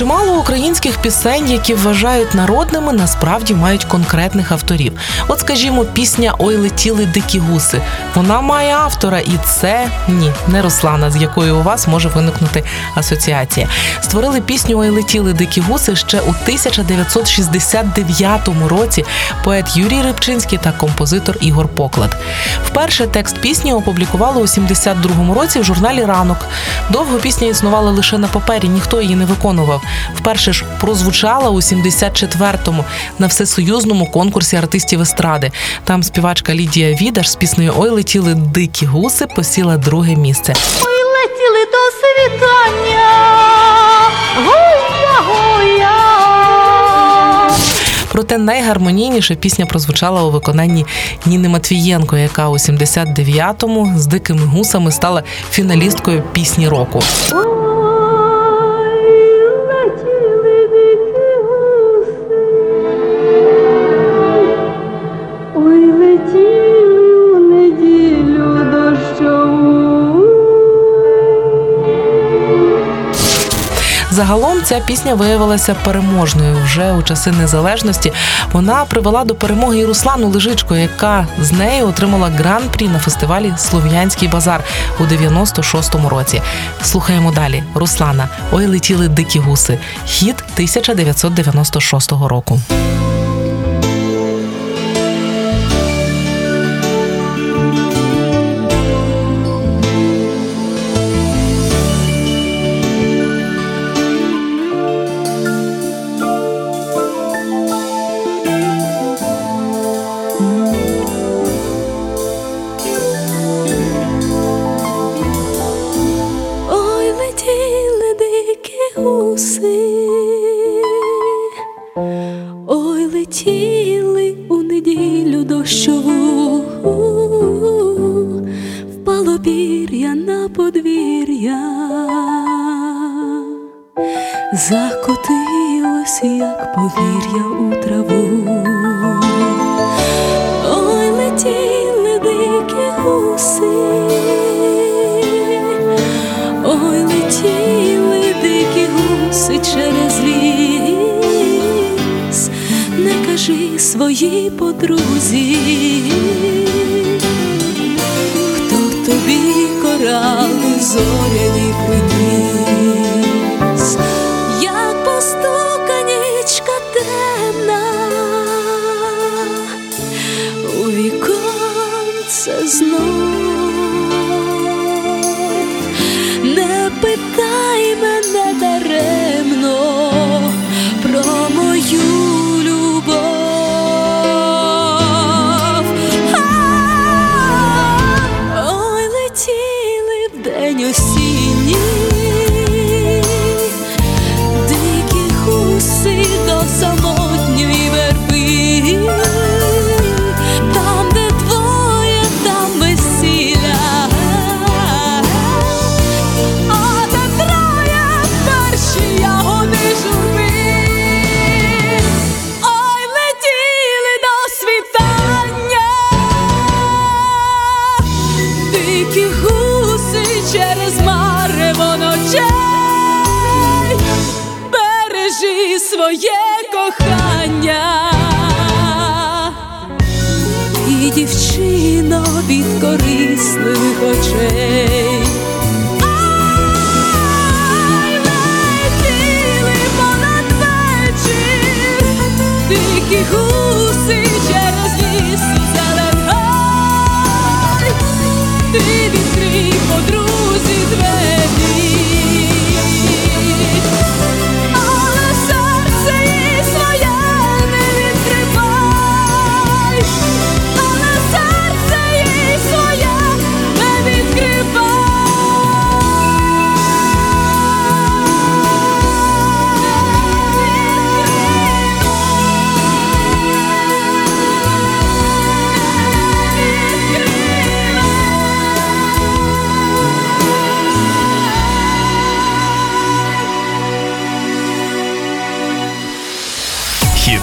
Чимало українських пісень, які вважають народними, насправді мають конкретних авторів. От, скажімо, пісня Ой летіли дикі гуси. Вона має автора, і це ні, не Руслана, з якою у вас може виникнути асоціація. Створили пісню Ой летіли дикі гуси ще у 1969 році. Поет Юрій Рибчинський та композитор Ігор Поклад. Вперше текст пісні опублікували у 72-му році в журналі Ранок. Довго пісня існувала лише на папері, ніхто її не виконував. Вперше ж прозвучала у 74-му на всесоюзному конкурсі артистів естради. Там співачка Лідія Відаш з піснею Ой летіли дикі гуси посіла друге місце. Ой, летіли до світання. Проте найгармонійніше пісня прозвучала у виконанні Ніни Матвієнко, яка у 79-му з дикими гусами стала фіналісткою пісні року. Загалом ця пісня виявилася переможною вже у часи незалежності. Вона привела до перемоги Руслану Лежичко, яка з нею отримала гран-прі на фестивалі Слов'янський базар у 96-му році. Слухаємо далі. Руслана Ой летіли дикі гуси. Хіт 1996 року. Дощову, впало пір'я на подвір'я, закотилось, як повір'я у траву. Не кажи своїй подрузі, хто тобі корали зоряні приніс, Дикі гуси через марево ночей. Бережи своє кохання. І дівчино від корисних очей. Ти відкрий подрузі двері.